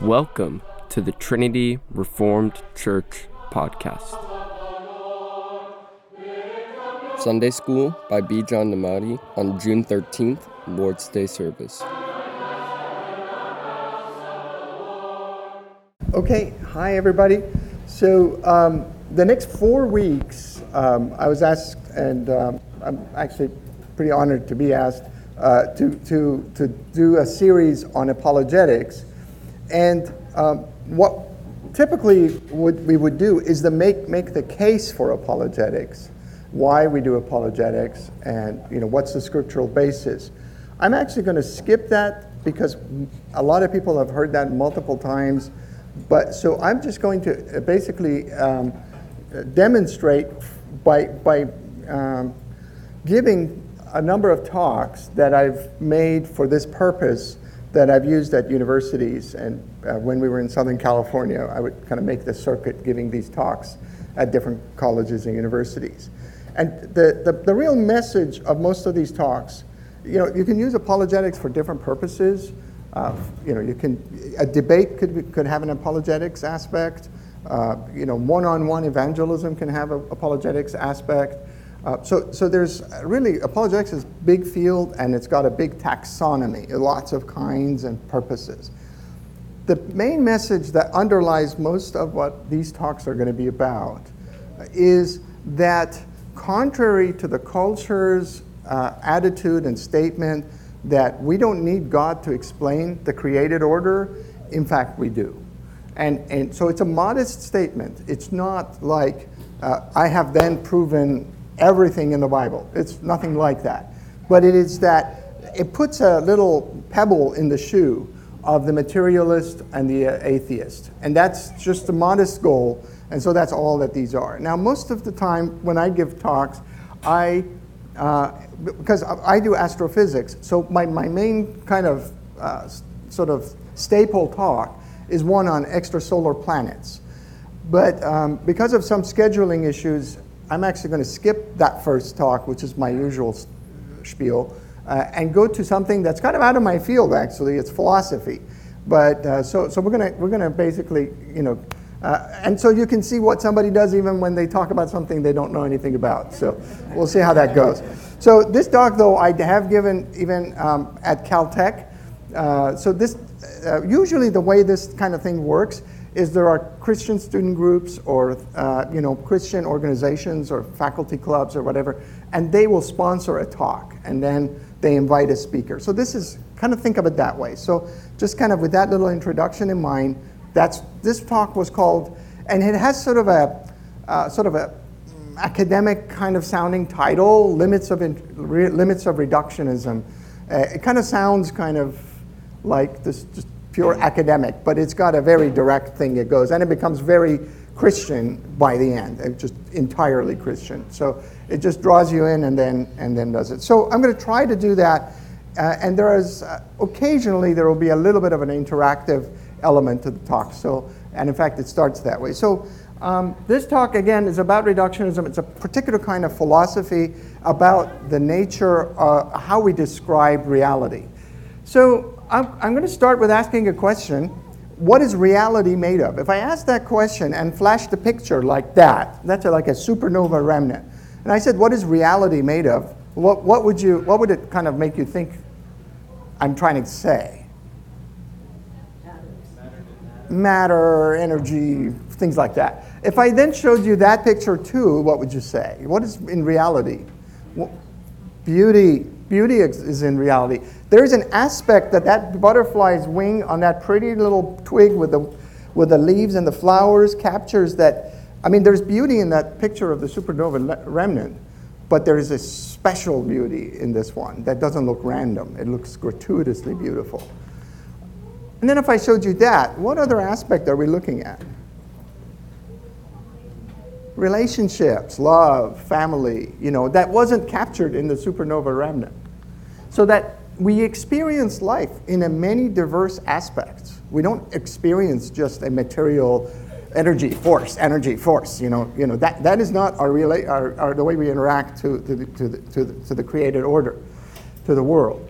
Welcome to the Trinity Reformed Church podcast. Sunday School by B. John Namadi on June 13th, Lord's Day service. Okay, hi everybody. So um, the next four weeks, um, I was asked, and um, I'm actually pretty honored to be asked uh, to, to, to do a series on apologetics. And um, what typically would, we would do is to make, make the case for apologetics, why we do apologetics, and you know, what's the scriptural basis. I'm actually going to skip that because a lot of people have heard that multiple times. But so I'm just going to basically um, demonstrate by, by um, giving a number of talks that I've made for this purpose that I've used at universities. And uh, when we were in Southern California, I would kind of make the circuit giving these talks at different colleges and universities. And the, the, the real message of most of these talks, you know, you can use apologetics for different purposes. Uh, you know, you can, a debate could, be, could have an apologetics aspect. Uh, you know, one-on-one evangelism can have an apologetics aspect. Uh, so, so there's really, apologetics is big field and it's got a big taxonomy, lots of kinds and purposes. The main message that underlies most of what these talks are going to be about is that contrary to the culture's uh, attitude and statement that we don't need God to explain the created order, in fact, we do. And, and so it's a modest statement. It's not like uh, I have then proven everything in the Bible. It's nothing like that. But it is that it puts a little pebble in the shoe of the materialist and the uh, atheist. And that's just a modest goal. And so that's all that these are. Now, most of the time when I give talks, I, uh, because I do astrophysics, so my, my main kind of uh, sort of staple talk is one on extrasolar planets. But um, because of some scheduling issues, I'm actually going to skip that first talk, which is my usual spiel, uh, and go to something that's kind of out of my field. Actually, it's philosophy. But uh, so, so we're going to we're to basically, you know, uh, and so you can see what somebody does even when they talk about something they don't know anything about. So we'll see how that goes. So this talk, though, I have given even um, at Caltech. Uh, so this uh, usually the way this kind of thing works is there are Christian student groups or uh, you know Christian organizations or faculty clubs or whatever, and they will sponsor a talk and then they invite a speaker. So this is kind of think of it that way. So just kind of with that little introduction in mind, that's this talk was called, and it has sort of a uh, sort of a academic kind of sounding title, limits of in, re, limits of reductionism. Uh, it kind of sounds kind of like this just pure academic, but it's got a very direct thing it goes, and it becomes very Christian by the end, it's just entirely Christian. So it just draws you in and then and then does it. So I'm going to try to do that, uh, and there is uh, occasionally there will be a little bit of an interactive element to the talk. So and in fact it starts that way. So. Um, this talk again is about reductionism. It's a particular kind of philosophy about the nature, uh, how we describe reality. So I'm, I'm going to start with asking a question. What is reality made of? If I ask that question and flash the picture like that, that's like a supernova remnant. And I said, what is reality made of? What, what, would you, what would it kind of make you think I'm trying to say? Matter, energy, things like that. If I then showed you that picture too, what would you say? What is in reality? Beauty. Beauty is in reality. There's an aspect that that butterfly's wing on that pretty little twig with the, with the leaves and the flowers captures that. I mean, there's beauty in that picture of the supernova remnant, but there is a special beauty in this one that doesn't look random. It looks gratuitously beautiful. And then if I showed you that, what other aspect are we looking at? Relationships, love, family, you know, that wasn't captured in the supernova remnant. So that we experience life in a many diverse aspects. We don't experience just a material energy, force, energy, force. You know, you know that, that is not our, rela- our, our the way we interact to, to, the, to, the, to, the, to the created order, to the world.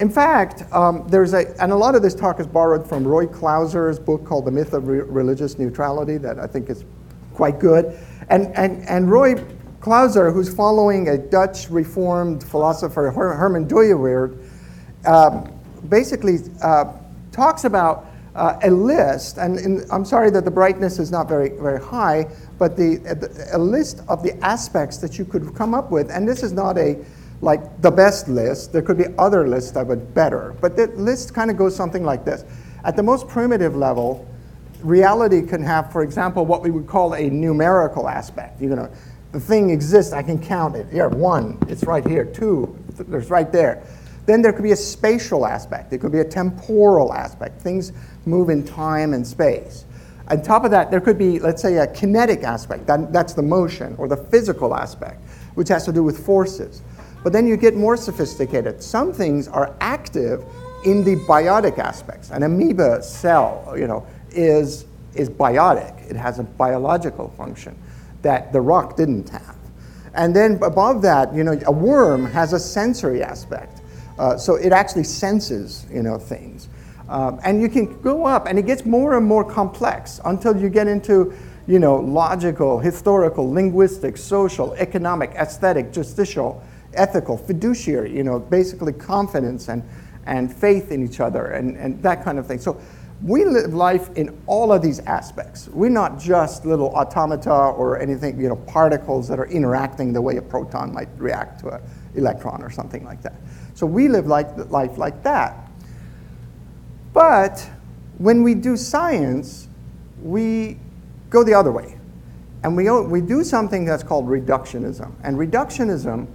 In fact, um, there's a, and a lot of this talk is borrowed from Roy Clouser's book called The Myth of Re- Religious Neutrality, that I think is quite good. And, and, and Roy Clouser, who's following a Dutch Reformed philosopher, Her- Herman Dooyeweerd, um, basically uh, talks about uh, a list, and, and, I'm sorry that the brightness is not very, very high, but the, a list of the aspects that you could come up with, and this is not a like the best list. There could be other lists that would better. But the list kind of goes something like this. At the most primitive level, reality can have, for example, what we would call a numerical aspect. You know, the thing exists, I can count it. Here, one, it's right here. Two, there's right there. Then there could be a spatial aspect. There could be a temporal aspect. Things move in time and space. On top of that, there could be, let's say, a kinetic aspect. That, that's the motion, or the physical aspect, which has to do with forces. But then you get more sophisticated. Some things are active in the biotic aspects. An amoeba cell, you know, is, is biotic. It has a biological function that the rock didn't have. And then above that, you know, a worm has a sensory aspect. Uh, so it actually senses, you know, things. Um, and you can go up, and it gets more and more complex until you get into, you know, logical, historical, linguistic, social, economic, aesthetic, justicial, ethical, fiduciary, you know, basically confidence and, and faith in each other and, and that kind of thing. So we live life in all of these aspects. We're not just little automata or anything, you know, particles that are interacting the way a proton might react to an electron or something like that. So we live like, life like that. But when we do science, we go the other way. And we, we do something that's called reductionism. And reductionism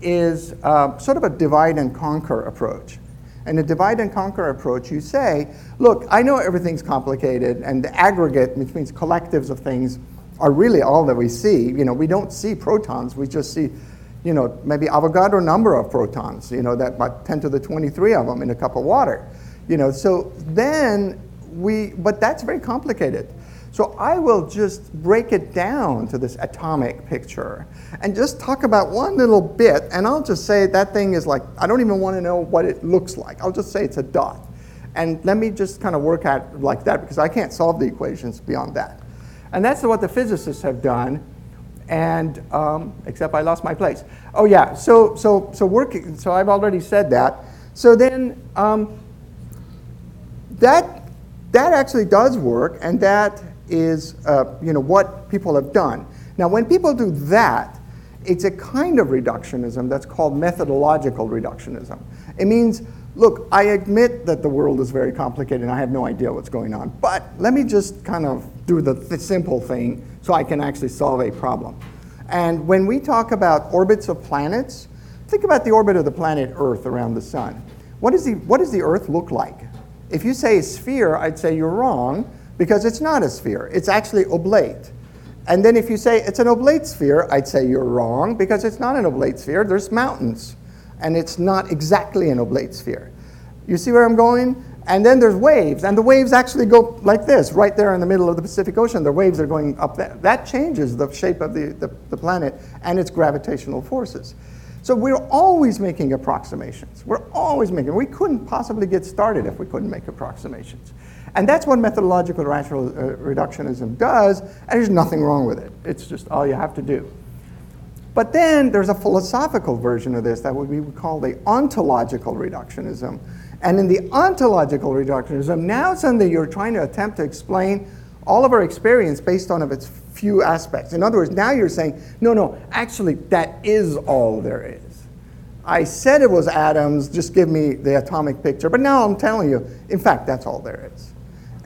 is uh, sort of a divide and conquer approach. And a divide and conquer approach, you say, look, I know everything's complicated, and the aggregate, which means collectives of things, are really all that we see. You know, we don't see protons, we just see, you know, maybe Avogadro number of protons, you know, that about 10 to the 23 of them in a cup of water. You know, so then we, but that's very complicated. So I will just break it down to this atomic picture and just talk about one little bit, and I'll just say that thing is like, I don't even want to know what it looks like. I'll just say it's a dot. And let me just kind of work at like that because I can't solve the equations beyond that. And that's what the physicists have done. And um, except I lost my place. Oh yeah. So so so working. So I've already said that. So then um, that that actually does work, and that is uh, you know, what people have done. Now, when people do that, it's a kind of reductionism that's called methodological reductionism. It means, look, I admit that the world is very complicated and I have no idea what's going on, but let me just kind of do the, the simple thing so I can actually solve a problem. And when we talk about orbits of planets, think about the orbit of the planet Earth around the sun. What, is the, what does the Earth look like? If you say sphere, I'd say you're wrong because it's not a sphere, it's actually oblate. And then if you say it's an oblate sphere, I'd say you're wrong because it's not an oblate sphere, there's mountains. And it's not exactly an oblate sphere. You see where I'm going? And then there's waves, and the waves actually go like this, right there in the middle of the Pacific Ocean. The waves are going up there. That changes the shape of the, the, the planet and its gravitational forces. So we're always making approximations. We're always making, we couldn't possibly get started if we couldn't make approximations. And that's what methodological rational uh, reductionism does, and there's nothing wrong with it. It's just all you have to do. But then there's a philosophical version of this that we would call the ontological reductionism. And in the ontological reductionism, now suddenly you're trying to attempt to explain all of our experience based on of its few aspects. In other words, now you're saying, no, no, actually, that is all there is. I said it was atoms, just give me the atomic picture, but now I'm telling you, in fact, that's all there is.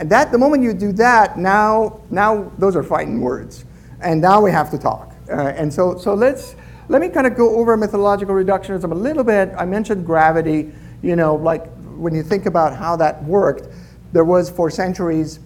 And that, the moment you do that, now, now those are fighting words. And now we have to talk. Uh, and so, so let's, let me kind of go over methodological reductionism a little bit. I mentioned gravity, you know, like when you think about how that worked, there was for centuries,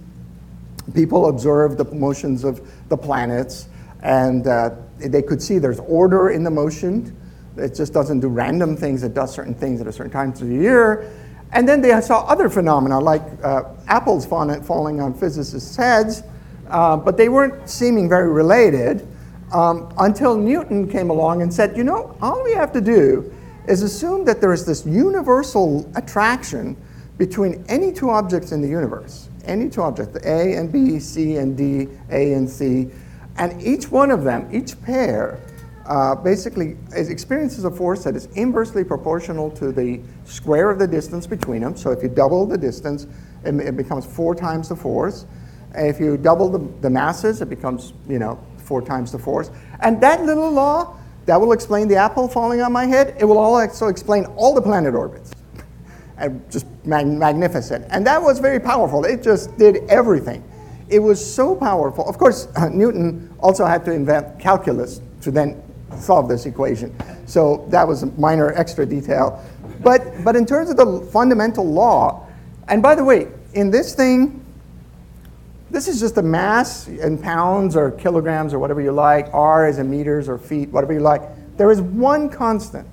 people observed the motions of the planets and uh, they could see there's order in the motion. It just doesn't do random things, it does certain things at a certain times of the year. And then they saw other phenomena like uh, apples falling on physicists' heads, uh, but they weren't seeming very related um, until Newton came along and said, you know, all we have to do is assume that there is this universal attraction between any two objects in the universe, any two objects, A and B, C and D, A and C, and each one of them, each pair, uh, basically experiences a force that is inversely proportional to the square of the distance between them. So if you double the distance, it, it becomes four times the force. And if you double the, the masses, it becomes, you know, four times the force. And that little law, that will explain the apple falling on my head. It will also explain all the planet orbits. and just mag- magnificent. And that was very powerful. It just did everything. It was so powerful. Of course, Newton also had to invent calculus to then solve this equation. So that was a minor extra detail. But, but in terms of the fundamental law, and by the way, in this thing, this is just the mass in pounds or kilograms or whatever you like. R is in meters or feet, whatever you like. There is one constant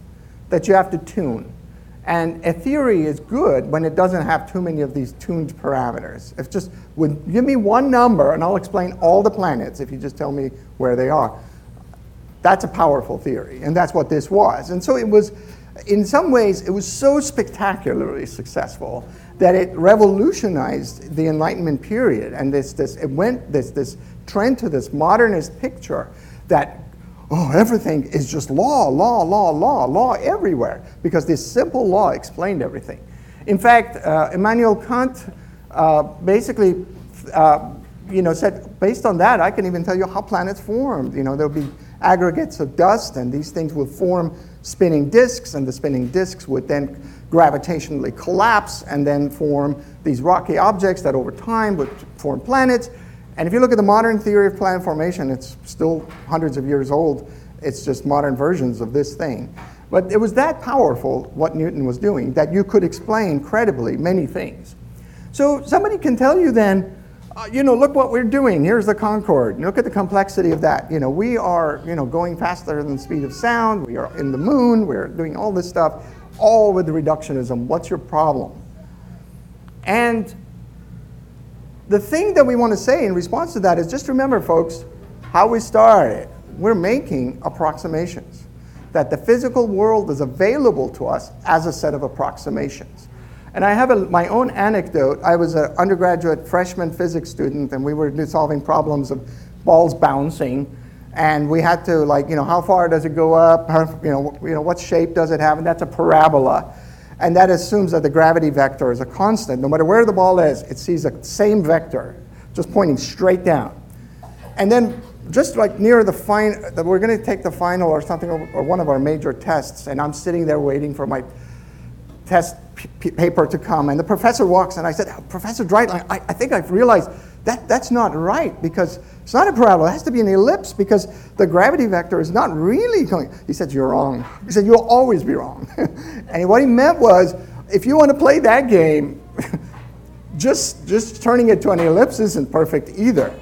that you have to tune. And a theory is good when it doesn't have too many of these tuned parameters. If just would give me one number and I'll explain all the planets if you just tell me where they are. That's a powerful theory, and that's what this was. And so it was, in some ways, it was so spectacularly successful that it revolutionized the Enlightenment period. And this, this, it went this, this trend to this modernist picture that, oh, everything is just law, law, law, law, law everywhere, because this simple law explained everything. In fact, uh, Immanuel Kant uh, basically uh, you know, said, based on that, I can even tell you how planets formed. You know, there'll be aggregates of dust, and these things would form spinning disks, and the spinning disks would then gravitationally collapse and then form these rocky objects that over time would form planets. And if you look at the modern theory of planet formation, it's still hundreds of years old. It's just modern versions of this thing. But it was that powerful, what Newton was doing, that you could explain credibly many things. So somebody can tell you then, uh, you know, look what we're doing. Here's the Concorde. Look at the complexity of that. You know, we are, you know, going faster than the speed of sound. We are in the moon. We're doing all this stuff, all with reductionism. What's your problem? And the thing that we want to say in response to that is just remember, folks, how we started. We're making approximations. That the physical world is available to us as a set of approximations. And I have a, my own anecdote. I was an undergraduate freshman physics student, and we were solving problems of balls bouncing. And we had to, like, you know, how far does it go up? How, you, know, you know, what shape does it have? And that's a parabola. And that assumes that the gravity vector is a constant. No matter where the ball is, it sees the same vector, just pointing straight down. And then, just like near the final, we're going to take the final or something, or one of our major tests, and I'm sitting there waiting for my test paper to come. And the professor walks, and I said, Professor Dreitlein, I, I think I've realized that that's not right because it's not a parabola. It has to be an ellipse because the gravity vector is not really going. He said, You're wrong. He said, You'll always be wrong. and what he meant was, if you want to play that game, just, just turning it to an ellipse isn't perfect either.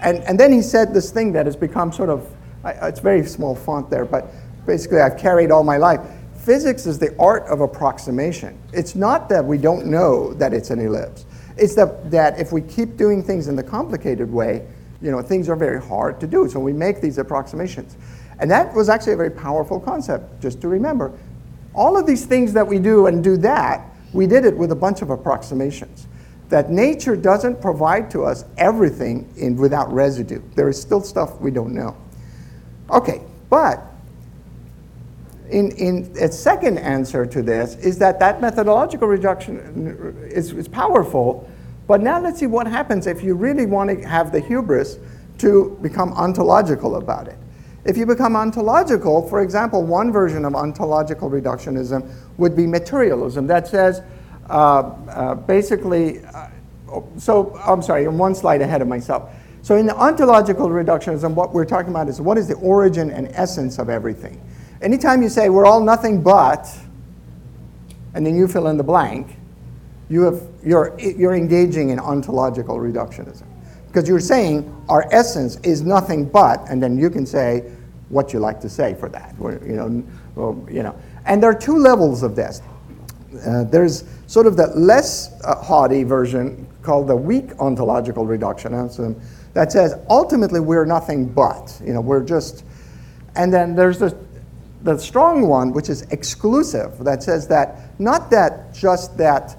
And, and then he said this thing that has become sort of, it's very small font there, but basically I've carried all my life physics is the art of approximation. It's not that we don't know that it's an ellipse. It's that, that if we keep doing things in the complicated way, you know, things are very hard to do. So we make these approximations. And that was actually a very powerful concept, just to remember. All of these things that we do and do that, we did it with a bunch of approximations. That nature doesn't provide to us everything in, without residue. There is still stuff we don't know. Okay, but in, in a second answer to this is that that methodological reduction is, is powerful, but now let's see what happens if you really want to have the hubris to become ontological about it. If you become ontological, for example, one version of ontological reductionism would be materialism that says uh, uh, basically, uh, so I'm sorry, I'm one slide ahead of myself. So in the ontological reductionism, what we're talking about is what is the origin and essence of everything. Anytime you say we're all nothing but, and then you fill in the blank, you have, you're, you're engaging in ontological reductionism. Because you're saying our essence is nothing but, and then you can say what you like to say for that. You know, you know. And there are two levels of this. Uh, there's sort of the less uh, haughty version called the weak ontological reductionism that says ultimately we're nothing but. You know, we're just, and then there's the the strong one, which is exclusive, that says that not that just that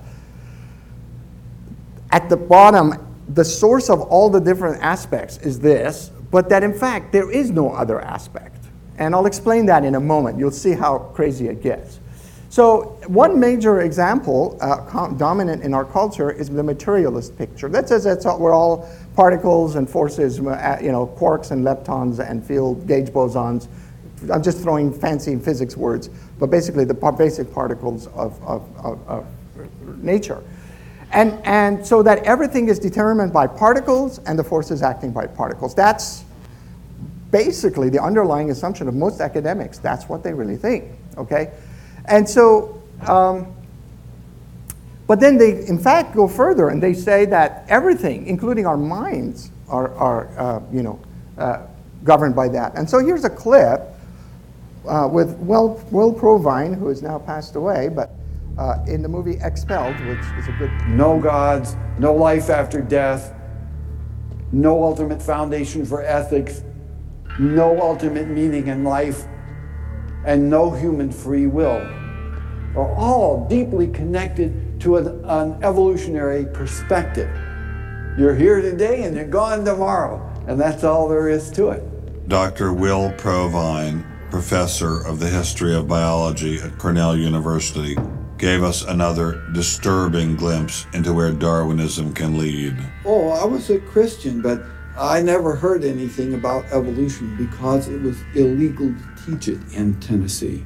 at the bottom, the source of all the different aspects is this, but that in fact there is no other aspect. And I'll explain that in a moment. You'll see how crazy it gets. So, one major example uh, dominant in our culture is the materialist picture. That says that we're all particles and forces, uh, you know, quarks and leptons and field gauge bosons. I'm just throwing fancy physics words, but basically the basic particles of, of, of, of nature. And, and so that everything is determined by particles and the forces acting by particles. That's basically the underlying assumption of most academics. That's what they really think, okay? And so, um, but then they, in fact, go further and they say that everything, including our minds, are, are uh, you know, uh, governed by that. And so here's a clip uh, with Will, Will Provine, who has now passed away, but uh, in the movie Expelled, which is a good. No gods, no life after death, no ultimate foundation for ethics, no ultimate meaning in life and no human free will are all deeply connected to an, an, evolutionary perspective. You're here today and you're gone tomorrow, and that's all there is to it. Dr. Will Provine, professor of the history of biology at Cornell University, gave us another disturbing glimpse into where Darwinism can lead. Oh, I was a Christian, but I never heard anything about evolution because it was illegal to teach it in Tennessee.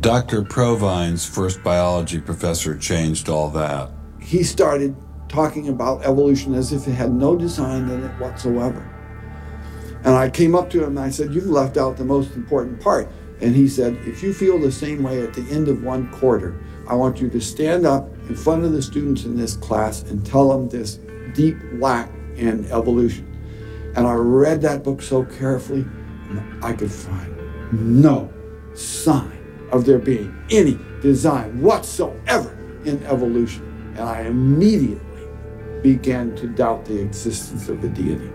Dr. Provine's first biology professor changed all that. He started talking about evolution as if it had no design in it whatsoever. And I came up to him and I said, You've left out the most important part. And he said, If you feel the same way at the end of one quarter, I want you to stand up in front of the students in this class and tell them this deep lack in evolution. And I read that book so carefully, I could find no sign of there being any design whatsoever in evolution. And I immediately began to doubt the existence of the deity.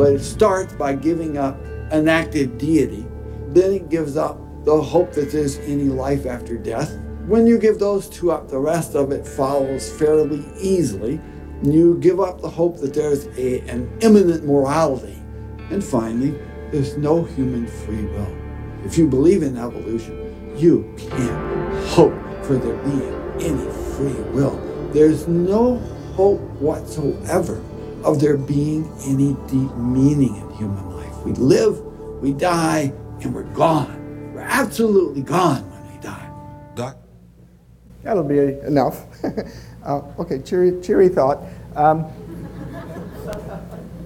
But it starts by giving up an active deity, then it gives up the hope that there's any life after death. When you give those two up, the rest of it follows fairly easily you give up the hope that there's a, an immanent morality. And finally, there's no human free will. If you believe in evolution, you can't hope for there being any free will. There's no hope whatsoever of there being any deep meaning in human life. We live, we die, and we're gone. We're absolutely gone when we die. Doc? That'll be enough. Uh, okay, cheery, cheery thought. Um,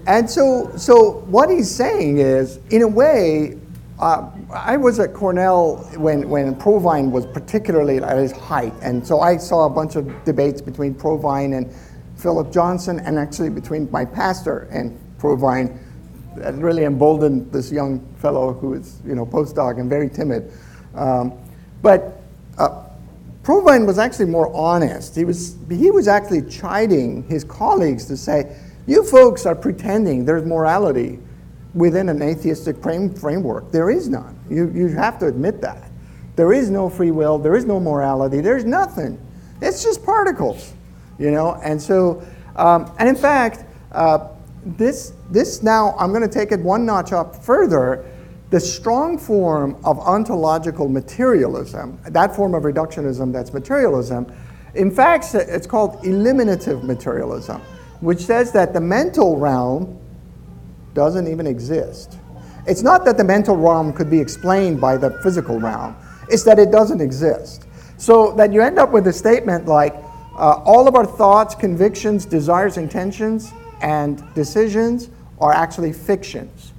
and so, so what he's saying is, in a way, uh, I was at Cornell when, when Provine was particularly at his height, and so I saw a bunch of debates between Provine and Philip Johnson, and actually between my pastor and Provine, that really emboldened this young fellow who is, you know, postdoc and very timid. Um, but uh, Provine was actually more honest. He was, he was actually chiding his colleagues to say, You folks are pretending there's morality within an atheistic frame, framework. There is none. You, you have to admit that. There is no free will, there is no morality, there's nothing. It's just particles, you know? And so, um, and in fact, uh, this, this now, I'm going to take it one notch up further the strong form of ontological materialism, that form of reductionism that's materialism, in fact, it's called eliminative materialism, which says that the mental realm doesn't even exist. It's not that the mental realm could be explained by the physical realm, it's that it doesn't exist. So that you end up with a statement like uh, all of our thoughts, convictions, desires, intentions, and decisions are actually fictions.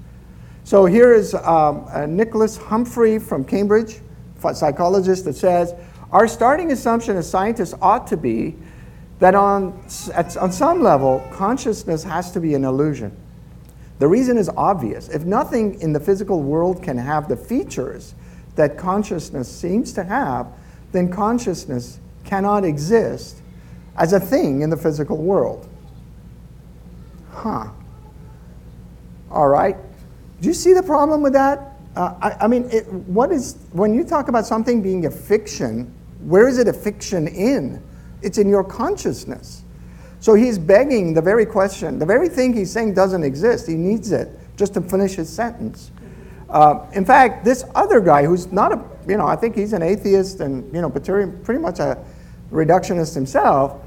So here is um, uh, Nicholas Humphrey from Cambridge, psychologist, that says Our starting assumption as scientists ought to be that on, at, on some level, consciousness has to be an illusion. The reason is obvious. If nothing in the physical world can have the features that consciousness seems to have, then consciousness cannot exist as a thing in the physical world. Huh. All right. Do you see the problem with that? Uh, I, I, mean, it, what is, when you talk about something being a fiction, where is it a fiction in? It's in your consciousness. So he's begging the very question, the very thing he's saying doesn't exist. He needs it just to finish his sentence. Uh, in fact, this other guy who's not a, you know, I think he's an atheist and, you know, pretty much a reductionist himself,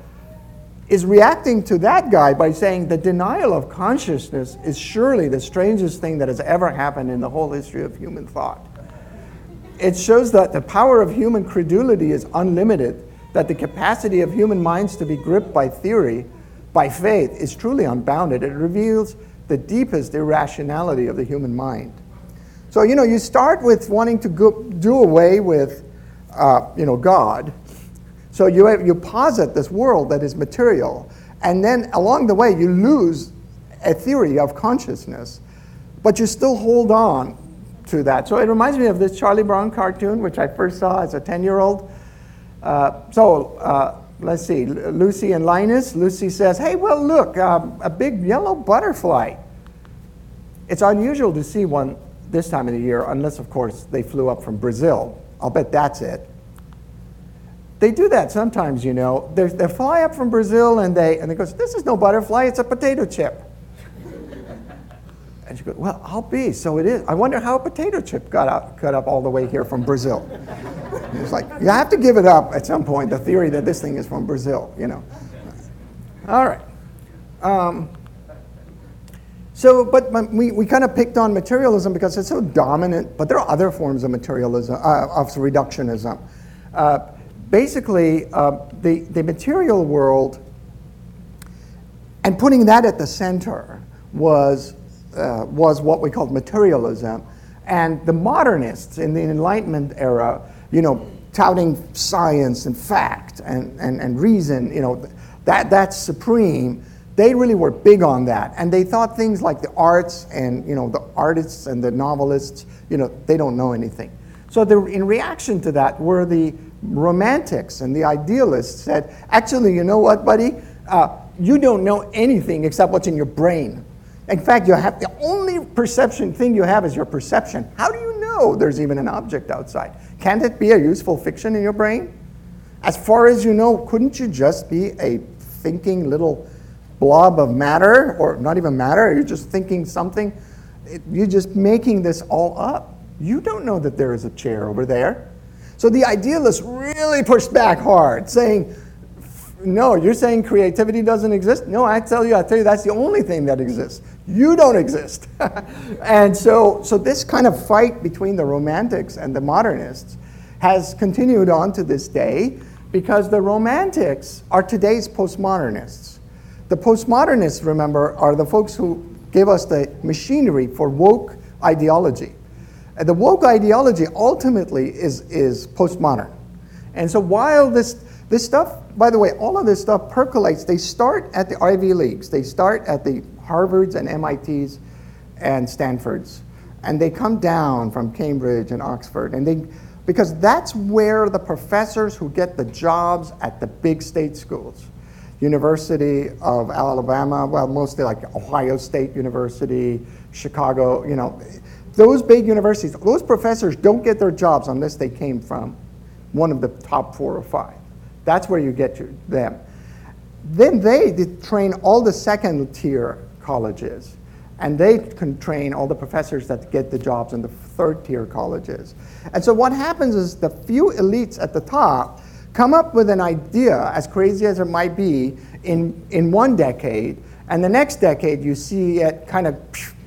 is reacting to that guy by saying the denial of consciousness is surely the strangest thing that has ever happened in the whole history of human thought. It shows that the power of human credulity is unlimited, that the capacity of human minds to be gripped by theory, by faith, is truly unbounded. It reveals the deepest irrationality of the human mind. So, you know, you start with wanting to go, do away with, uh, you know, God so you, you posit this world that is material, and then along the way you lose a theory of consciousness, but you still hold on to that. So it reminds me of this Charlie Brown cartoon, which I first saw as a 10 year old. Uh, so uh, let's see, Lucy and Linus. Lucy says, Hey, well, look, um, a big yellow butterfly. It's unusual to see one this time of the year, unless, of course, they flew up from Brazil. I'll bet that's it. They do that sometimes, you know. They, they fly up from Brazil and they, and they goes, this is no butterfly, it's a potato chip. and she goes, well, I'll be, so it is. I wonder how a potato chip got, out, got up all the way here from Brazil. it's like, you have to give it up at some point, the theory that this thing is from Brazil, you know. All right. Um, so, but we, we kind of picked on materialism because it's so dominant, but there are other forms of materialism, uh, of reductionism. Uh, basically, uh, the, the material world and putting that at the center was, uh, was what we called materialism. And the modernists in the Enlightenment era, you know, touting science and fact and, and, and reason, you know, that, that's supreme. They really were big on that. And they thought things like the arts and, you know, the artists and the novelists, you know, they don't know anything. So the, in reaction to that were the romantics and the idealists said, actually, you know what, buddy? Uh, you don't know anything except what's in your brain. In fact, you have the only perception thing you have is your perception. How do you know there's even an object outside? Can't it be a useful fiction in your brain? As far as you know, couldn't you just be a thinking little blob of matter, or not even matter? You're just thinking something. You're just making this all up. You don't know that there is a chair over there. So the idealists really pushed back hard, saying, no, you're saying creativity doesn't exist? No, I tell you, I tell you, that's the only thing that exists. You don't exist. and so, so this kind of fight between the romantics and the modernists has continued on to this day because the romantics are today's postmodernists. The postmodernists, remember, are the folks who gave us the machinery for woke ideology. The woke ideology ultimately is, is postmodern. And so while this, this stuff, by the way, all of this stuff percolates, they start at the Ivy Leagues, they start at the Harvards and MITs and Stanfords, and they come down from Cambridge and Oxford, and they, because that's where the professors who get the jobs at the big state schools, University of Alabama, well, mostly like Ohio State University, Chicago, you know, those big universities, those professors don't get their jobs unless they came from one of the top four or five. That's where you get your, them. Then they train all the second tier colleges, and they can train all the professors that get the jobs in the third tier colleges. And so what happens is the few elites at the top come up with an idea, as crazy as it might be, in, in one decade, and the next decade you see it kind of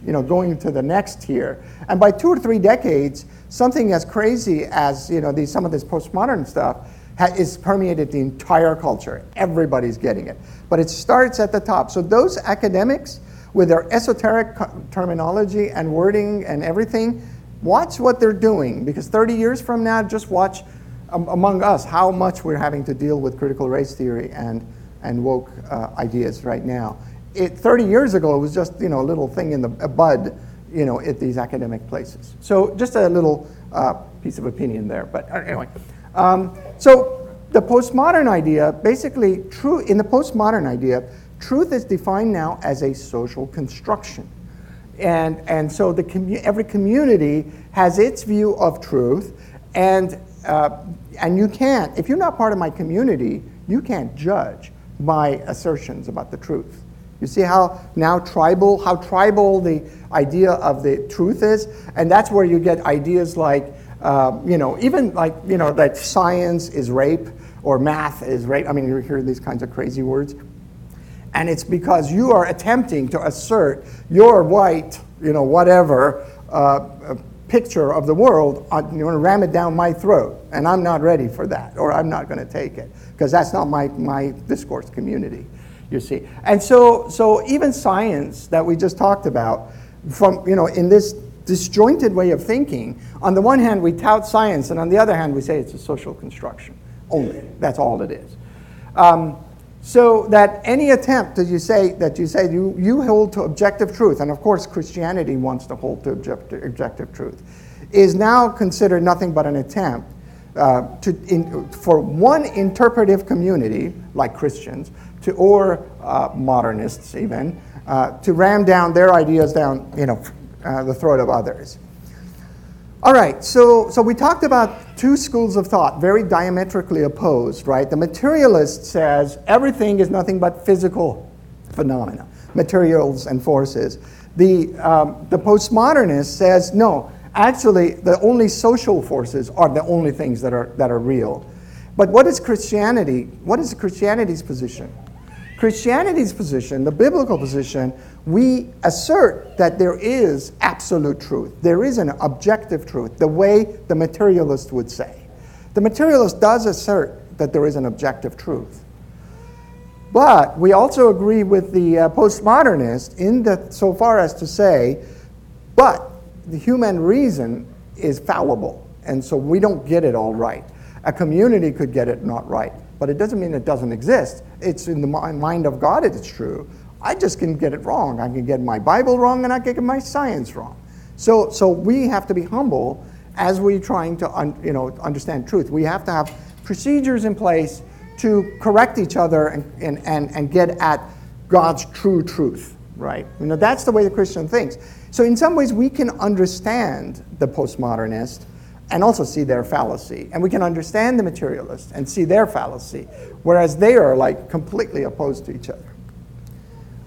you know, going to the next tier. And by two or three decades, something as crazy as you know, these, some of this postmodern stuff ha- is permeated the entire culture. Everybody's getting it. But it starts at the top. So those academics, with their esoteric co- terminology and wording and everything, watch what they're doing. Because 30 years from now, just watch um, among us how much we're having to deal with critical race theory and, and woke uh, ideas right now it, 30 years ago, it was just you know a little thing in the bud, you know, at these academic places. So just a little uh, piece of opinion there. But uh, anyway, um, so the postmodern idea, basically, true in the postmodern idea, truth is defined now as a social construction. And, and so the commu- every community has its view of truth, and, uh, and you can't, if you're not part of my community, you can't judge my assertions about the truth. You see how now tribal, how tribal the idea of the truth is? And that's where you get ideas like, uh, you know, even like, you know, that science is rape or math is rape. I mean, you hear these kinds of crazy words. And it's because you are attempting to assert your white, you know, whatever, uh, picture of the world, uh, you want to ram it down my throat. And I'm not ready for that, or I'm not going to take it, because that's not my, my discourse community you see. And so, so even science that we just talked about, from, you know, in this disjointed way of thinking, on the one hand we tout science, and on the other hand we say it's a social construction only. That's all it is. Um, so that any attempt that you say that you say you, you hold to objective truth, and of course Christianity wants to hold to objective, objective truth, is now considered nothing but an attempt uh, to, in, for one interpretive community, like Christians, to, or uh, modernists even, uh, to ram down their ideas down you know, uh, the throat of others. All right, so, so we talked about two schools of thought, very diametrically opposed, right? The materialist says everything is nothing but physical phenomena, materials and forces. The, um, the postmodernist says no, actually, the only social forces are the only things that are, that are real. But what is Christianity? What is Christianity's position? Christianity's position, the biblical position, we assert that there is absolute truth. There is an objective truth, the way the materialist would say. The materialist does assert that there is an objective truth. But we also agree with the uh, postmodernist in the, so far as to say, but the human reason is fallible, and so we don't get it all right. A community could get it not right but it doesn't mean it doesn't exist. It's in the mind of God it's true. I just can get it wrong. I can get my Bible wrong and I can get my science wrong. So, so we have to be humble as we're trying to un, you know, understand truth. We have to have procedures in place to correct each other and, and, and, and get at God's true truth, right? You know, that's the way the Christian thinks. So in some ways, we can understand the postmodernist and also see their fallacy. And we can understand the materialist and see their fallacy, whereas they are like completely opposed to each other.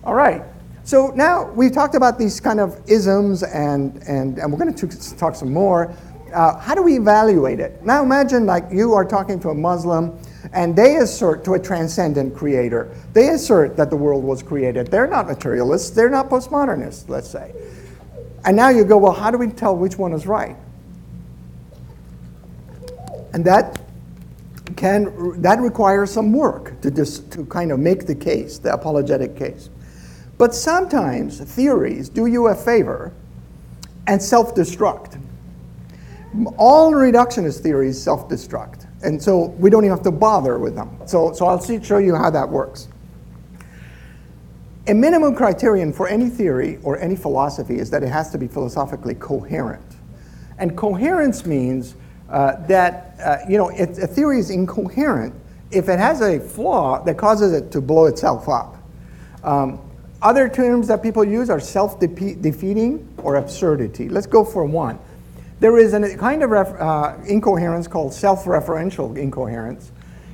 All right. So now we've talked about these kind of isms, and, and, and we're going to talk some more. Uh, how do we evaluate it? Now imagine like you are talking to a Muslim and they assert to a transcendent creator. They assert that the world was created. They're not materialists, they're not postmodernists, let's say. And now you go, well, how do we tell which one is right? And that can that requires some work to just to kind of make the case, the apologetic case. But sometimes theories do you a favor and self-destruct. All reductionist theories self-destruct. And so we don't even have to bother with them. So, so I'll see, show you how that works. A minimum criterion for any theory or any philosophy is that it has to be philosophically coherent. And coherence means uh, that uh, you know it, a theory is incoherent if it has a flaw that causes it to blow itself up. Um, other terms that people use are self-defeating or absurdity. Let's go for one. There is a kind of ref, uh, incoherence called self-referential incoherence.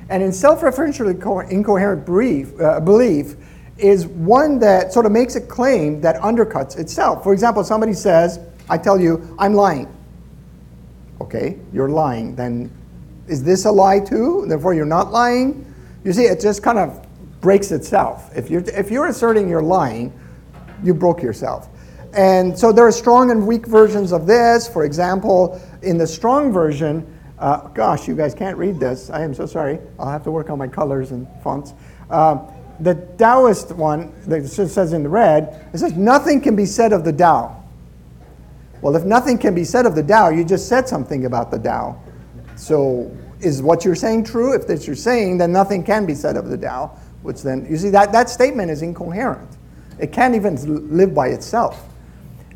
And in self-referential incoherent brief, uh, belief is one that sort of makes a claim that undercuts itself. For example, somebody says, I tell you, I'm lying okay, you're lying, then is this a lie too? Therefore, you're not lying? You see, it just kind of breaks itself. If you're, if you're asserting you're lying, you broke yourself. And so there are strong and weak versions of this. For example, in the strong version, uh, gosh, you guys can't read this. I am so sorry. I'll have to work on my colors and fonts. Uh, the Taoist one, that says in the red, it says, nothing can be said of the Tao. Well, if nothing can be said of the Tao, you just said something about the Tao. So is what you're saying true? If that's you're saying, then nothing can be said of the Tao, which then, you see, that, that statement is incoherent. It can't even live by itself.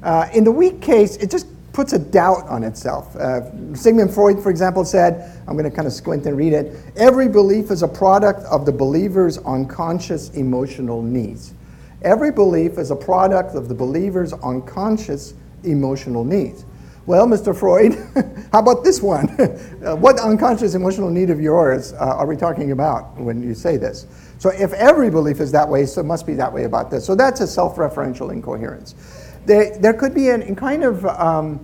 Uh, in the weak case, it just puts a doubt on itself. Uh, Sigmund Freud, for example, said, I'm going to kind of squint and read it every belief is a product of the believer's unconscious emotional needs. Every belief is a product of the believer's unconscious emotional needs. Well, Mr. Freud, how about this one? uh, what unconscious emotional need of yours uh, are we talking about when you say this? So, if every belief is that way, so it must be that way about this. So, that's a self referential incoherence. There, there could be an, kind of um,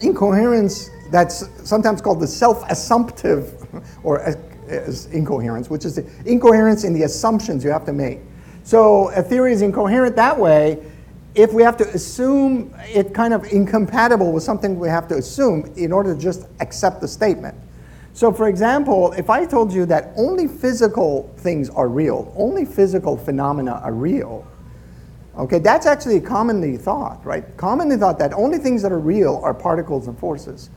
incoherence that's sometimes called the self assumptive or incoherence, which is the incoherence in the assumptions you have to make. So, a theory is incoherent that way if we have to assume it kind of incompatible with something we have to assume in order to just accept the statement. So, for example, if I told you that only physical things are real, only physical phenomena are real, okay, that's actually commonly thought, right? Commonly thought that only things that are real are particles and forces.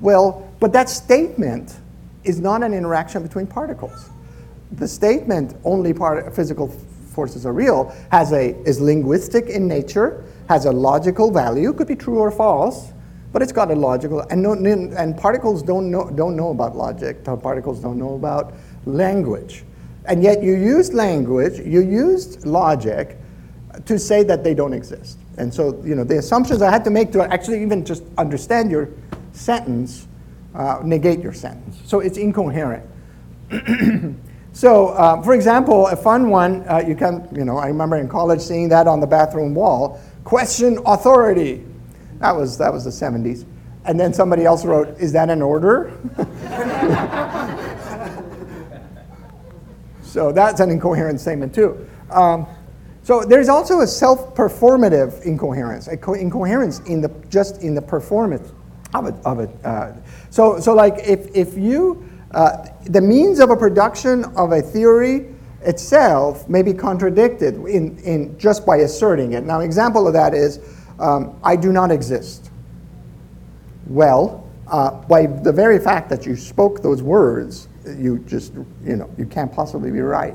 Well, but that statement is not an interaction between particles. The statement only part, physical forces are real has a, is linguistic in nature, has a logical value, could be true or false, but it's got a logical, and, no, and particles don't know, don't know about logic, particles don't know about language. And yet you used language, you used logic to say that they don't exist. And so, you know, the assumptions I had to make to actually even just understand your sentence uh, negate your sentence. So it's incoherent. So, uh, for example, a fun one, uh, you can, you know, I remember in college seeing that on the bathroom wall question authority. That was, that was the 70s. And then somebody else wrote, Is that an order? so that's an incoherent statement, too. Um, so there's also a self-performative incoherence, a co- incoherence in the just in the performance of it. Of it. Uh, so so like if if you uh, the means of a production of a theory itself may be contradicted in, in just by asserting it. Now, an example of that is um, I do not exist. Well, uh, by the very fact that you spoke those words, you just, you know, you can't possibly be right,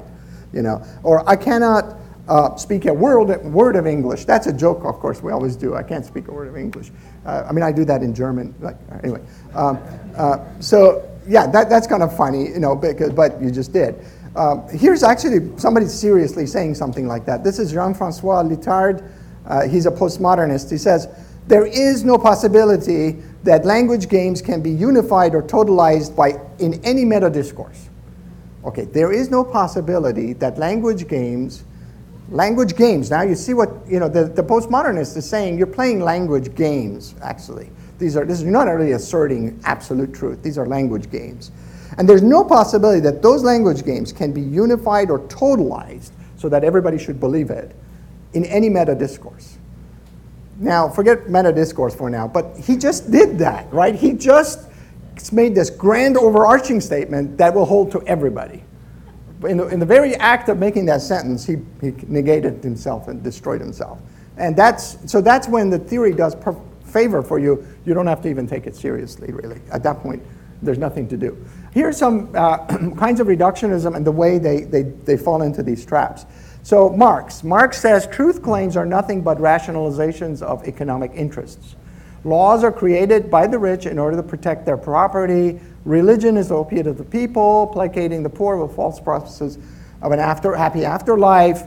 you know. Or I cannot uh, speak a word, word of English. That's a joke, of course, we always do. I can't speak a word of English. Uh, I mean, I do that in German. Like, anyway, um, uh, so yeah, that, that's kind of funny, you know, because, but you just did. Um, here's actually somebody seriously saying something like that. This is Jean-Francois Lyotard. Uh, he's a postmodernist. He says, there is no possibility that language games can be unified or totalized by in any meta discourse. Okay, there is no possibility that language games, language games, now you see what, you know, the, the postmodernist is saying, you're playing language games, actually. These are, this is not really asserting absolute truth. These are language games. And there's no possibility that those language games can be unified or totalized so that everybody should believe it in any meta discourse. Now, forget meta discourse for now, but he just did that, right? He just made this grand overarching statement that will hold to everybody. In the, in the very act of making that sentence, he, he negated himself and destroyed himself. And that's, so that's when the theory does per- favor for you, you don't have to even take it seriously, really. At that point, there's nothing to do. Here are some uh, kinds of reductionism and the way they, they, they fall into these traps. So, Marx. Marx says truth claims are nothing but rationalizations of economic interests. Laws are created by the rich in order to protect their property. Religion is the opiate of the people, placating the poor with false promises of an after, happy afterlife.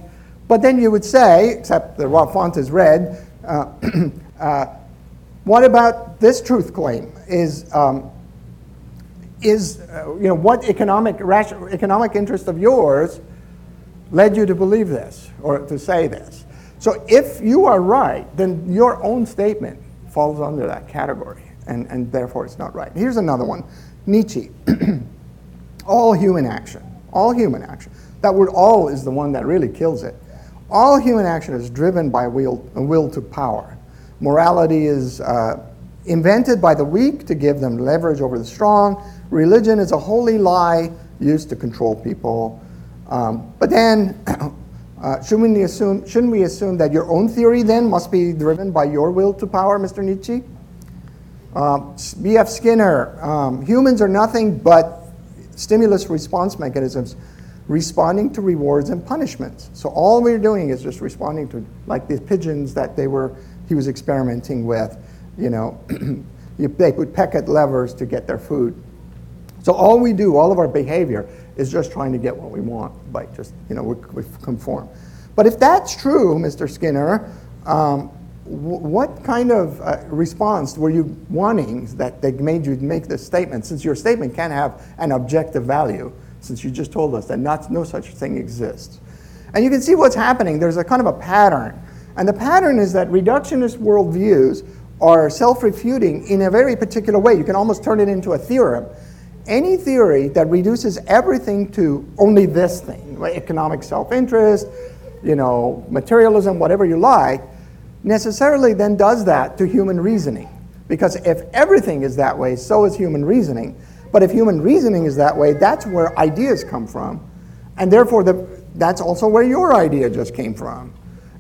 But then you would say, except the font is red, uh, uh, what about this truth claim? Is, um, is uh, you know, what economic, ration, economic interest of yours led you to believe this or to say this? So if you are right, then your own statement falls under that category, and, and therefore it's not right. Here's another one Nietzsche. all human action, all human action. That word all is the one that really kills it. All human action is driven by will, will to power. Morality is uh, invented by the weak to give them leverage over the strong. Religion is a holy lie used to control people. Um, but then, uh, shouldn't, we assume, shouldn't we assume that your own theory then must be driven by your will to power, Mr. Nietzsche? Um, B.F. Skinner, um, humans are nothing but stimulus response mechanisms responding to rewards and punishments. So all we're doing is just responding to, like the pigeons that they were he was experimenting with. You know, they would peck at levers to get their food. So all we do, all of our behavior, is just trying to get what we want by just, you know, we, we conform. But if that's true, Mr. Skinner, um, what kind of uh, response were you wanting that, made you make this statement? Since your statement can't have an objective value, since you just told us that not, no such thing exists. And you can see what's happening. There's a kind of a pattern. And the pattern is that reductionist worldviews are self refuting in a very particular way. You can almost turn it into a theorem. Any theory that reduces everything to only this thing, economic self interest, you know, materialism, whatever you like, necessarily then does that to human reasoning. Because if everything is that way, so is human reasoning. But if human reasoning is that way, that's where ideas come from. And therefore, the, that's also where your idea just came from.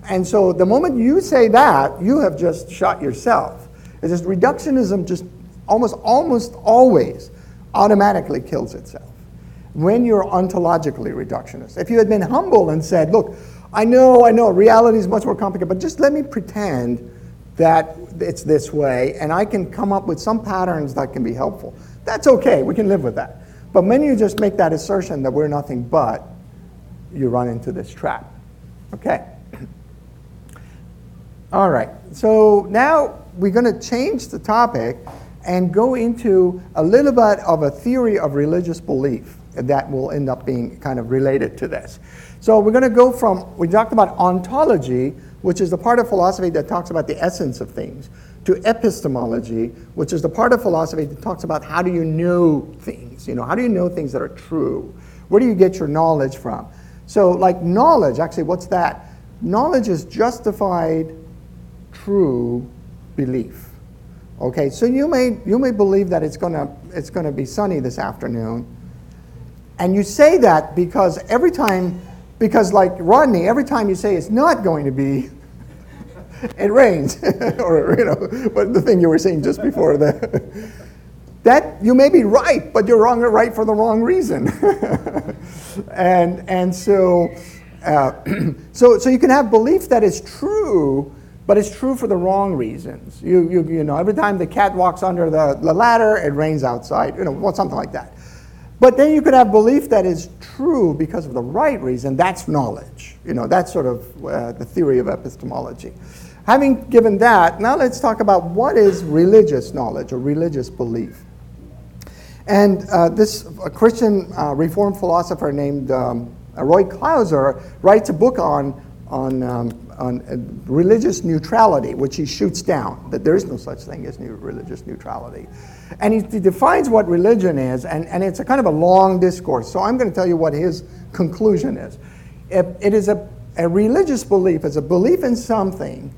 And so the moment you say that, you have just shot yourself. It's just reductionism just almost almost always automatically kills itself when you're ontologically reductionist. If you had been humble and said, look, I know, I know, reality is much more complicated, but just let me pretend that it's this way and I can come up with some patterns that can be helpful. That's okay, we can live with that. But when you just make that assertion that we're nothing but, you run into this trap. Okay. All right, so now we're going to change the topic and go into a little bit of a theory of religious belief that will end up being kind of related to this. So we're going to go from, we talked about ontology, which is the part of philosophy that talks about the essence of things, to epistemology, which is the part of philosophy that talks about how do you know things? You know, how do you know things that are true? Where do you get your knowledge from? So, like knowledge, actually, what's that? Knowledge is justified true belief. Okay, so you may, you may believe that it's gonna, it's gonna be sunny this afternoon, and you say that because every time, because like Rodney, every time you say it's not going to be, it rains, or you know, but the thing you were saying just before that. That you may be right, but you're wrong, right for the wrong reason, and and so, uh, so so you can have belief that is true, but it's true for the wrong reasons. You, you, you know, every time the cat walks under the, the ladder, it rains outside, you know, something like that. But then you could have belief that is true because of the right reason. That's knowledge. You know, that's sort of uh, the theory of epistemology. Having given that, now let's talk about what is religious knowledge or religious belief. And uh, this Christian uh, Reformed philosopher named um, Roy Clouser writes a book on, on um, on uh, religious neutrality, which he shoots down, that there is no such thing as new religious neutrality. And he, he, defines what religion is, and, and it's a kind of a long discourse. So I'm going to tell you what his conclusion is. it, it is a, a religious belief, it's a belief in something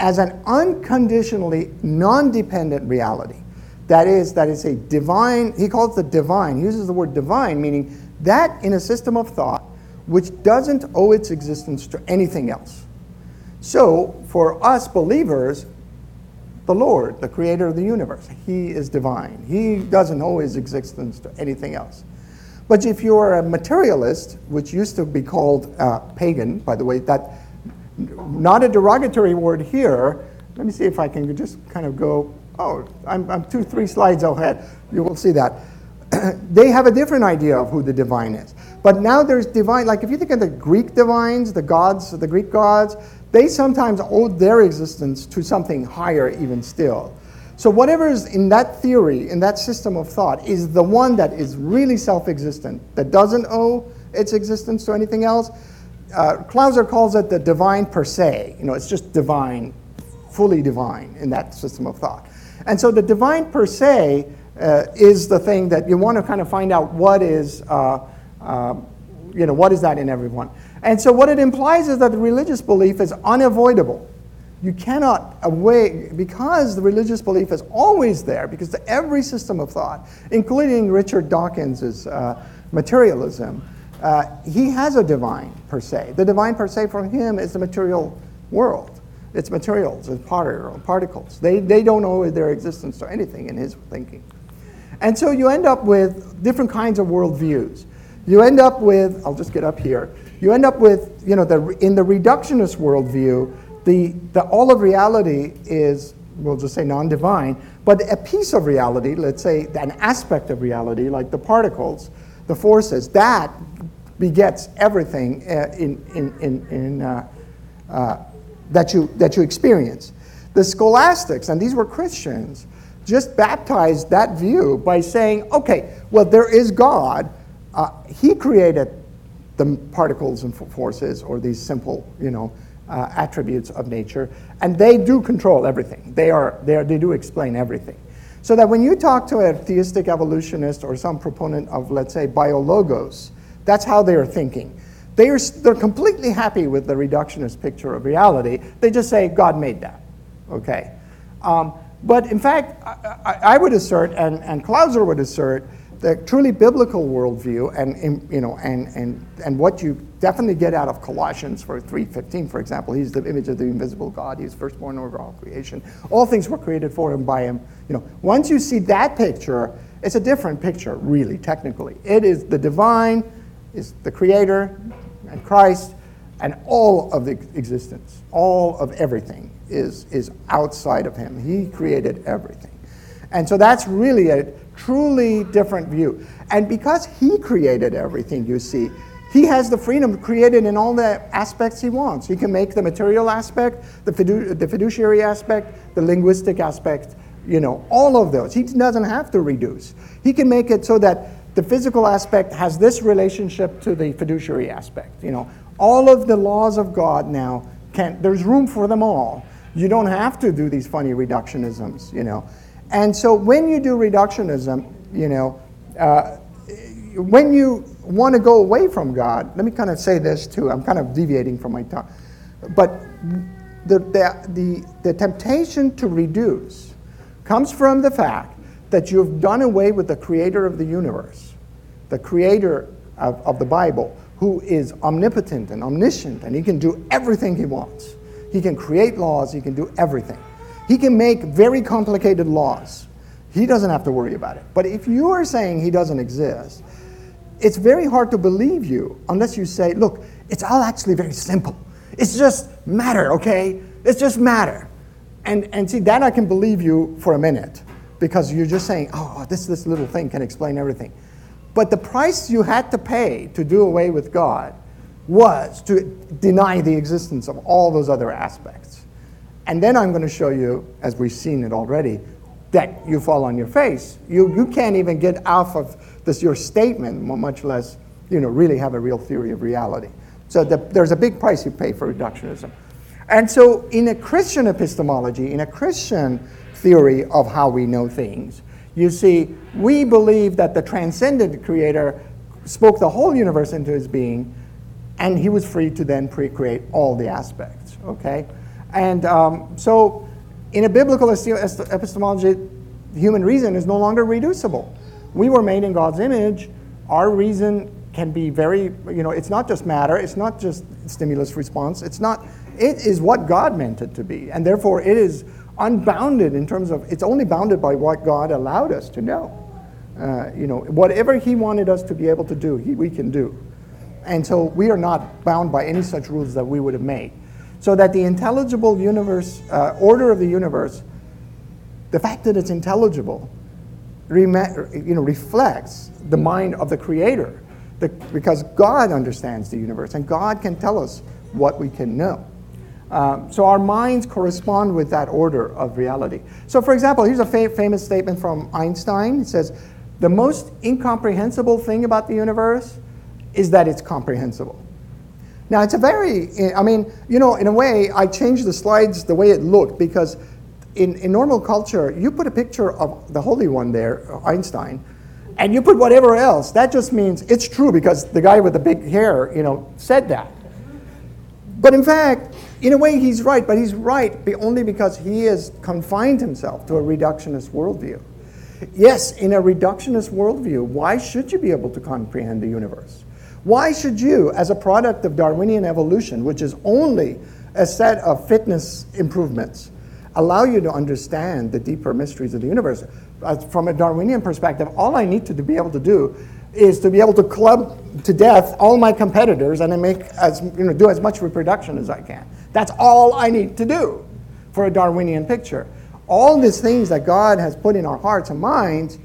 as an unconditionally non dependent reality. That is, that is a divine, he calls it the divine, he uses the word divine, meaning that in a system of thought which doesn't owe its existence to anything else. So, for us believers, the Lord, the creator of the universe, He is divine. He doesn't owe His existence to anything else. But if you're a materialist, which used to be called uh, pagan, by the way, that not a derogatory word here. Let me see if I can just kind of go. Oh, I'm, I'm two, three slides ahead. You will see that. they have a different idea of who the divine is. But now there's divine, like if you think of the Greek divines, the gods, the Greek gods, they sometimes owe their existence to something higher, even still. So, whatever is in that theory, in that system of thought, is the one that is really self existent, that doesn't owe its existence to anything else. Uh, Clouser calls it the divine per se. You know, it's just divine, fully divine in that system of thought. And so, the divine per se uh, is the thing that you want to kind of find out what is, uh, uh you know, what is that in everyone. And so, what it implies is that the religious belief is unavoidable. You cannot away, because the religious belief is always there, because every system of thought, including Richard Dawkins' uh, materialism, uh, he has a divine per se. The divine per se for him is the material world. It's materials, it's particles. They, they don't owe their existence to anything in his thinking. And so you end up with different kinds of worldviews. You end up with, I'll just get up here, you end up with, you know, the, in the reductionist worldview, the, the all of reality is, we'll just say non divine, but a piece of reality, let's say an aspect of reality, like the particles, the forces, that begets everything uh, in, in, in, in uh, uh, that, you, that you experience. The scholastics, and these were Christians, just baptized that view by saying, okay, well, there is God. Uh, he created the particles and forces or these simple, you know, uh, attributes of nature, and they do control everything. They, are, they, are, they do explain everything. So that when you talk to a theistic evolutionist or some proponent of, let's say, biologos, that's how they are thinking. They are, they're completely happy with the reductionist picture of reality. They just say, God made that. Okay? Um, but in fact, I, I, would assert, and, and Clouser would assert, the truly biblical worldview and, you know, and, and, and what you definitely get out of Colossians for 3.15, for example, he's the image of the invisible God, he's firstborn over all creation. All things were created for him by him. You know, once you see that picture, it's a different picture, really, technically. It is the divine, is the creator, and Christ, and all of the existence, all of everything is, is outside of him. He created everything. And so that's really a truly different view. And because he created everything, you see, he has the freedom to create it in all the aspects he wants. He can make the material aspect, the, fidu- the fiduciary aspect, the linguistic aspect, you know, all of those. He doesn't have to reduce. He can make it so that the physical aspect has this relationship to the fiduciary aspect. You know, all of the laws of God now can there's room for them all. You don't have to do these funny reductionisms, you know. And so when you do reductionism, you know, uh, when you want to go away from God, let me kind of say this too. I'm kind of deviating from my talk. But the, the, the, the temptation to reduce comes from the fact that you've done away with the creator of the universe, the creator of, of the Bible, who is omnipotent and omniscient, and he can do everything he wants. He can create laws, he can do everything. He can make very complicated laws. He doesn't have to worry about it. But if you are saying he doesn't exist, it's very hard to believe you unless you say, look, it's all actually very simple. It's just matter, okay? It's just matter. And, and see, that I can believe you for a minute because you're just saying, oh, oh this, this little thing can explain everything. But the price you had to pay to do away with God was to deny the existence of all those other aspects. And then I'm going to show you, as we've seen it already, that you fall on your face. You, you can't even get off of this your statement, much less you know, really have a real theory of reality. So the, there's a big price you pay for reductionism. And so in a Christian epistemology, in a Christian theory of how we know things, you see, we believe that the transcendent creator spoke the whole universe into his being, and he was free to then pre-create all the aspects, okay? And um, so in a biblical epistemology, human reason is no longer reducible. We were made in God's image. Our reason can be very, you know, it's not just matter, it's not just stimulus response, it's not, it is what God meant it to be. And therefore, it is unbounded in terms of, it's only bounded by what God allowed us to know. Uh, you know, whatever He wanted us to be able to do, he, we can do. And so we are not bound by any such rules that we would have made. So that the intelligible universe, uh, order of the universe, the fact that it's intelligible, you know, reflects the mind of the Creator. The, because God understands the universe and God can tell us what we can know. Um, so our minds correspond with that order of reality. So, for example, here's a fa- famous statement from Einstein. It says, The most incomprehensible thing about the universe is that it's comprehensible. Now, it's a very, I mean, you know, in a way, I changed the slides the way it looked because in, in normal culture, you put a picture of the Holy One there, Einstein, and you put whatever else. That just means it's true because the guy with the big hair, you know, said that. But in fact, in a way, he's right, but he's right only because he has confined himself to a reductionist worldview. Yes, in a reductionist worldview, why should you be able to comprehend the universe? Why should you, as a product of Darwinian evolution, which is only a set of fitness improvements, allow you to understand the deeper mysteries of the universe. Uh, from a Darwinian perspective, all I need to be able to do is to be able to club to death all my competitors and then make as, you know, do as much reproduction as I can. That's all I need to do for a Darwinian picture. All these things that God has put in our hearts and minds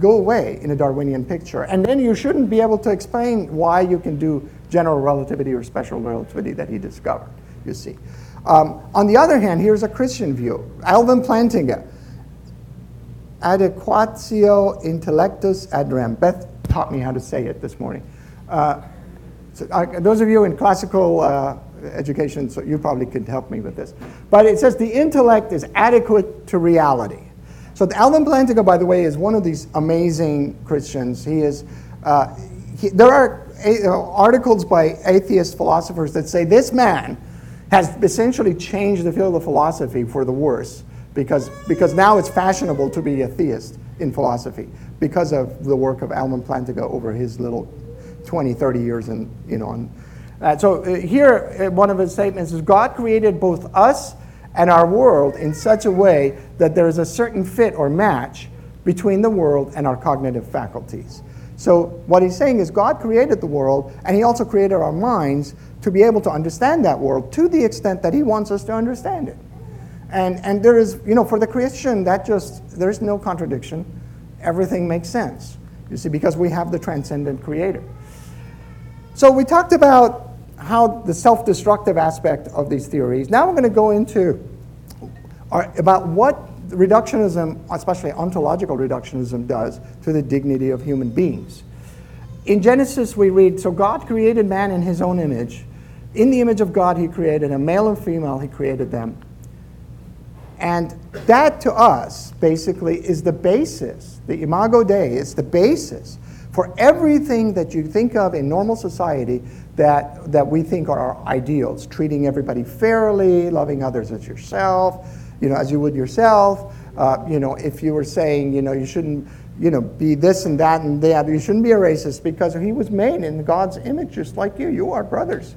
go away in a Darwinian picture. And then you shouldn't be able to explain why you can do general relativity or special relativity that he discovered, you see. Um, on the other hand, here's a Christian view. Alvin Plantinga, adequatio intellectus ad rem. Beth taught me how to say it this morning. Uh, so, uh, those of you in classical uh, education, so you probably could help me with this. But it says the intellect is adequate to reality. So Alvin Plantinga, by the way, is one of these amazing Christians. He is. Uh, he, there are a, uh, articles by atheist philosophers that say this man has essentially changed the field of philosophy for the worse because, because now it's fashionable to be a theist in philosophy because of the work of Alvin Plantinga over his little 20, 30 years. And, you know, and, uh, so uh, here, uh, one of his statements is God created both us and our world in such a way that there is a certain fit or match between the world and our cognitive faculties. So, what he's saying is God created the world, and he also created our minds to be able to understand that world to the extent that he wants us to understand it. And, and there is, you know, for the Christian, that just, there's no contradiction. Everything makes sense, you see, because we have the transcendent creator. So we talked about how the self destructive aspect of these theories. Now we're going to go into our, about what reductionism, especially ontological reductionism, does to the dignity of human beings. In Genesis, we read So God created man in his own image. In the image of God, he created a male and female, he created them. And that to us, basically, is the basis. The Imago Dei is the basis for everything that you think of in normal society that, that we think are our ideals. Treating everybody fairly, loving others as yourself, you know, as you would yourself. Uh, you know, if you were saying, you know, you shouldn't, you know, be this and that and that, you shouldn't be a racist because he was made in God's image just like you. You are brothers.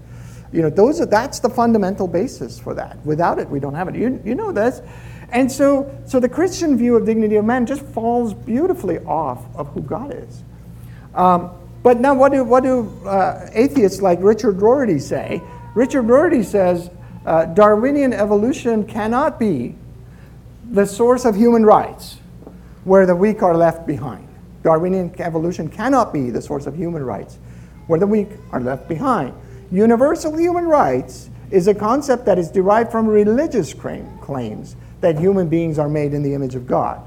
You know, those are, that's the fundamental basis for that. Without it, we don't have it. You, you know this. And so, so the Christian view of dignity of man just falls beautifully off of who God is. Um, but now, what do, what do uh, atheists like Richard Rorty say? Richard Rorty says uh, Darwinian evolution cannot be the source of human rights where the weak are left behind. Darwinian evolution cannot be the source of human rights where the weak are left behind. Universal human rights is a concept that is derived from religious claims that human beings are made in the image of God.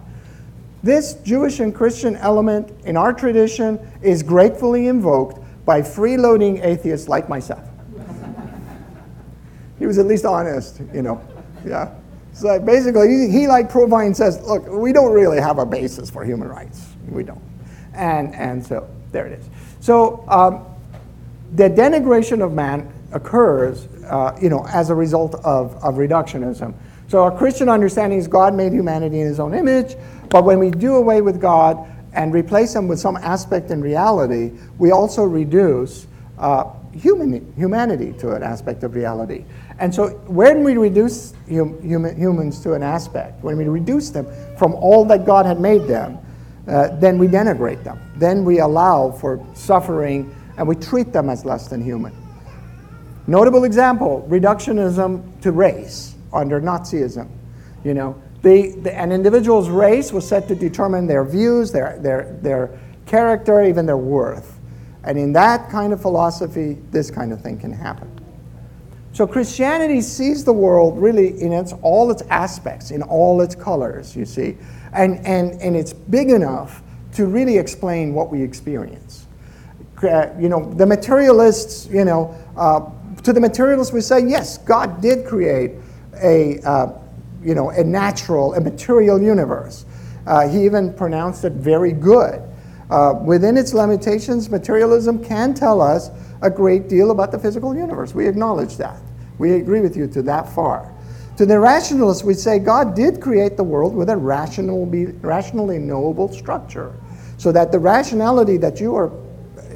This Jewish and Christian element in our tradition is gratefully invoked by freeloading atheists like myself. he was at least honest, you know. Yeah. So basically, he, he, like Provine, says, look, we don't really have a basis for human rights. We don't. And, and so there it is. So um, the denigration of man occurs, uh, you know, as a result of, of reductionism. So our Christian understanding is God made humanity in his own image, but when we do away with God and replace him with some aspect in reality, we also reduce uh, human, humanity to an aspect of reality. And so when we reduce hum, human, humans to an aspect, when we reduce them from all that God had made them, uh, then we denigrate them. Then we allow for suffering and we treat them as less than human. Notable example reductionism to race under Nazism. You know, the, an individual's race was set to determine their views, their, their, their character, even their worth. And in that kind of philosophy, this kind of thing can happen. So Christianity sees the world really in its, all its aspects, in all its colors, you see. And, and, and it's big enough to really explain what we experience. You know, the materialists, you know, uh, to the materialists we say, yes, God did create a, uh, you know, a natural, a material universe. Uh, he even pronounced it very good. Uh, within its limitations, materialism can tell us a great deal about the physical universe. We acknowledge that. We agree with you to that far. To the rationalists, we say God did create the world with a rational, rationally knowable structure, so that the rationality that you are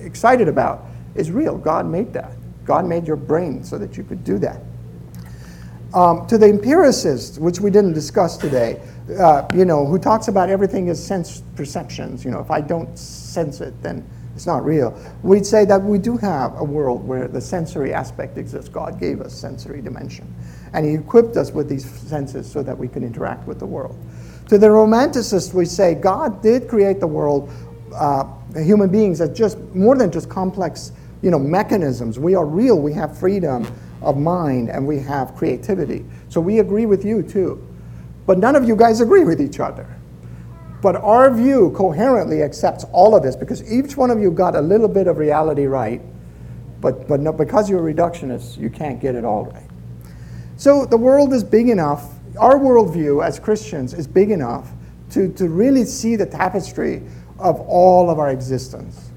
excited about is real. God made that. God made your brain so that you could do that. Um, to the empiricist, which we didn't discuss today, uh, you know, who talks about everything as sense perceptions. You know, if I don't sense it, then it's not real. We'd say that we do have a world where the sensory aspect exists. God gave us sensory dimension. And He equipped us with these senses so that we can interact with the world. To the romanticists, we say God did create the world, uh, human beings, as just more than just complex, you know, mechanisms. We are real. We have freedom of mind and we have creativity. So we agree with you too. But none of you guys agree with each other. But our view coherently accepts all of this because each one of you got a little bit of reality right. But, but no, because you're reductionists, you can't get it all right. So the world is big enough, our worldview as Christians is big enough to, to really see the tapestry of all of our existence.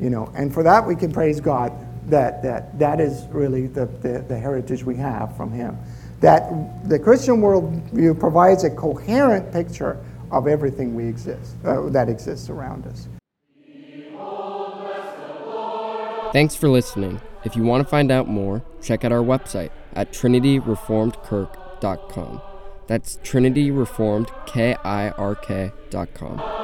You know, and for that we can praise God that that, that is really the, the, the heritage we have from him. That the Christian worldview provides a coherent picture of everything we exist, uh, that exists around us. Thanks for listening. If you want to find out more, check out our website at trinityreformedkirk.com. That's trinityreformedkirk.com.